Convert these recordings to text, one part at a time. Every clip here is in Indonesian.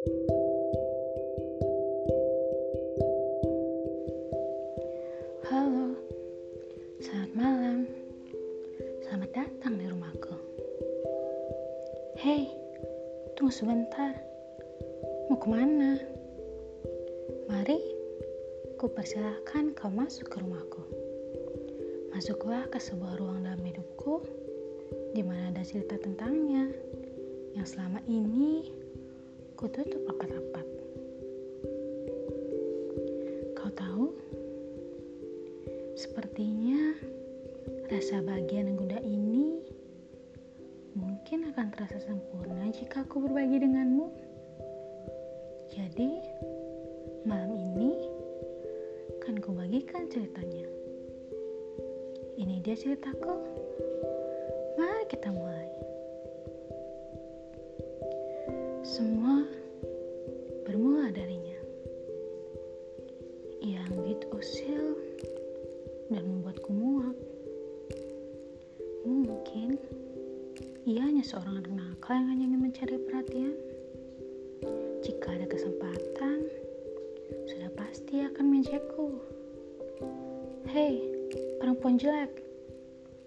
Halo, selamat malam. Selamat datang di rumahku. Hei, tunggu sebentar. Mau ke mana? Mari, ku persilahkan kau masuk ke rumahku. Masuklah ke sebuah ruang dalam hidupku, di mana ada cerita tentangnya, yang selama ini ku tutup rapat-rapat. Kau tahu, sepertinya rasa bahagia dan gunda ini mungkin akan terasa sempurna jika aku berbagi denganmu. Jadi, malam ini akan kubagikan ceritanya. Ini dia ceritaku. Mari kita mulai. Semua bermula darinya. Ia begitu usil dan membuatku muak. Mungkin ia hanya seorang anak nakal yang hanya ingin mencari perhatian. Jika ada kesempatan, sudah pasti akan menjekku. Hei, perempuan jelek.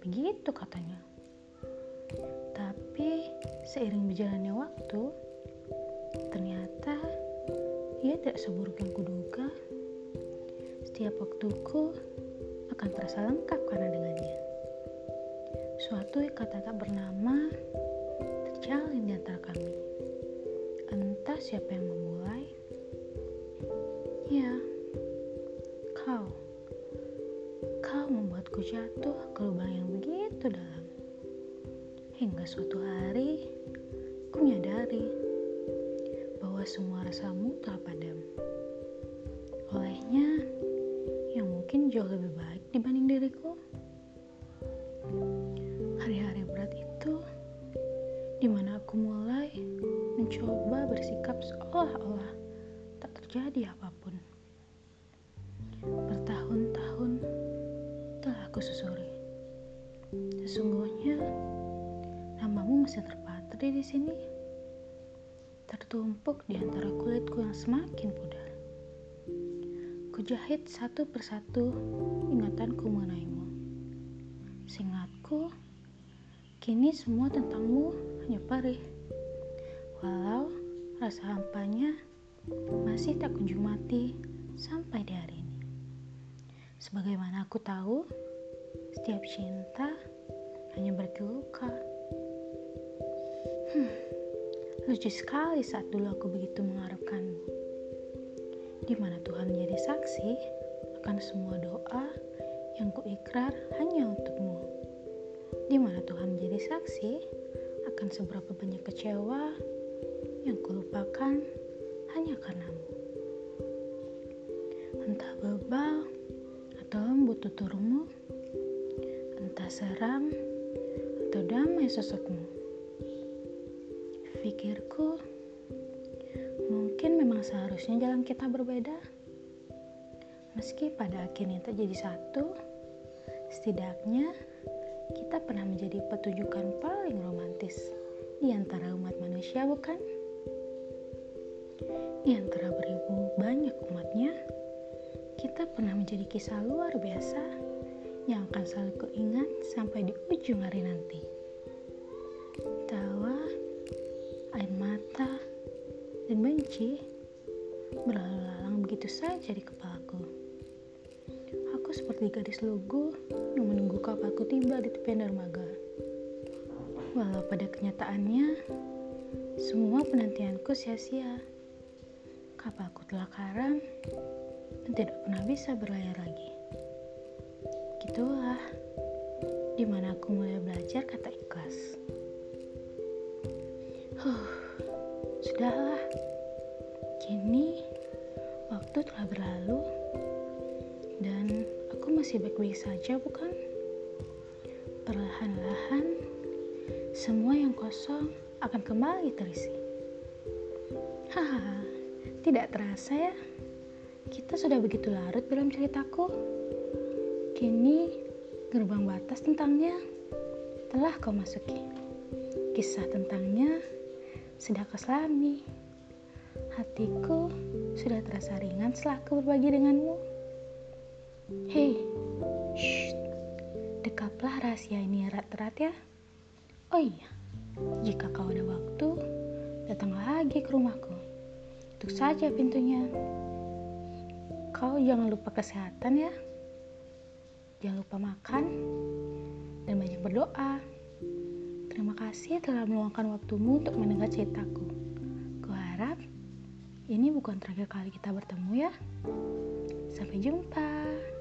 Begitu katanya. Tapi seiring berjalannya waktu, ia tidak seburuk yang kuduga. Setiap waktuku akan terasa lengkap karena dengannya. Suatu kata tak bernama terjalin di antara kami. Entah siapa yang memulai. Ya, kau. Kau membuatku jatuh ke lubang yang begitu dalam. Hingga suatu hari, ku menyadari bahwa semua rasamu telah padam. Olehnya, yang mungkin jauh lebih baik dibanding diriku. Hari-hari berat itu, di mana aku mulai mencoba bersikap seolah-olah tak terjadi apa pun. Bertahun-tahun telah aku susuri. Sesungguhnya, namamu masih terpatri di sini, tertumpuk di antara kulitku yang semakin pudar. Kujahit satu persatu ingatanku mengenaimu. Seingatku, kini semua tentangmu hanya perih. Walau rasa hampanya masih tak kunjung mati sampai di hari ini. Sebagaimana aku tahu, setiap cinta hanya berluka. Hmm, lucu sekali saat dulu aku begitu mengharapkanmu. Di mana Tuhan menjadi saksi akan semua doa yang kuikrar hanya untukmu. Di mana Tuhan menjadi saksi akan seberapa banyak kecewa yang kulupakan hanya karenamu. Entah bebal atau lembut tuturmu, entah seram atau damai sosokmu. Pikirku, mungkin memang seharusnya jalan kita berbeda. Meski pada akhirnya tak jadi satu, setidaknya kita pernah menjadi petunjukan paling romantis di antara umat manusia, bukan? Di antara beribu banyak umatnya, kita pernah menjadi kisah luar biasa yang akan selalu kuingat sampai di ujung hari nanti. Dan benci berlalu lalang begitu saja di kepalaku. Aku seperti gadis lugu yang menunggu kapalku tiba di tepian dermaga. Walau pada kenyataannya, semua penantianku sia-sia. Kapalku telah karam dan tidak pernah bisa berlayar lagi. Gitulah, di mana aku mulai belajar kata ikhlas. Masih baik-baik saja, bukan? Perlahan-lahan semua yang kosong akan kembali terisi. Hahaha, tidak terasa ya? Kita sudah begitu larut dalam ceritaku. Kini gerbang batas tentangnya telah kau masuki. Kisah tentangnya sudah kau hatiku sudah terasa ringan setelah aku berbagi denganmu. Hei, dekaplah rahasia ini erat-erat ya. Oh iya, jika kau ada waktu, datanglah lagi ke rumahku. Tutup saja pintunya. Kau jangan lupa kesehatan ya. Jangan lupa makan dan banyak berdoa. Terima kasih telah meluangkan waktumu untuk mendengar ceritaku. Kuharap ini bukan terakhir kali kita bertemu ya. Sampai jumpa.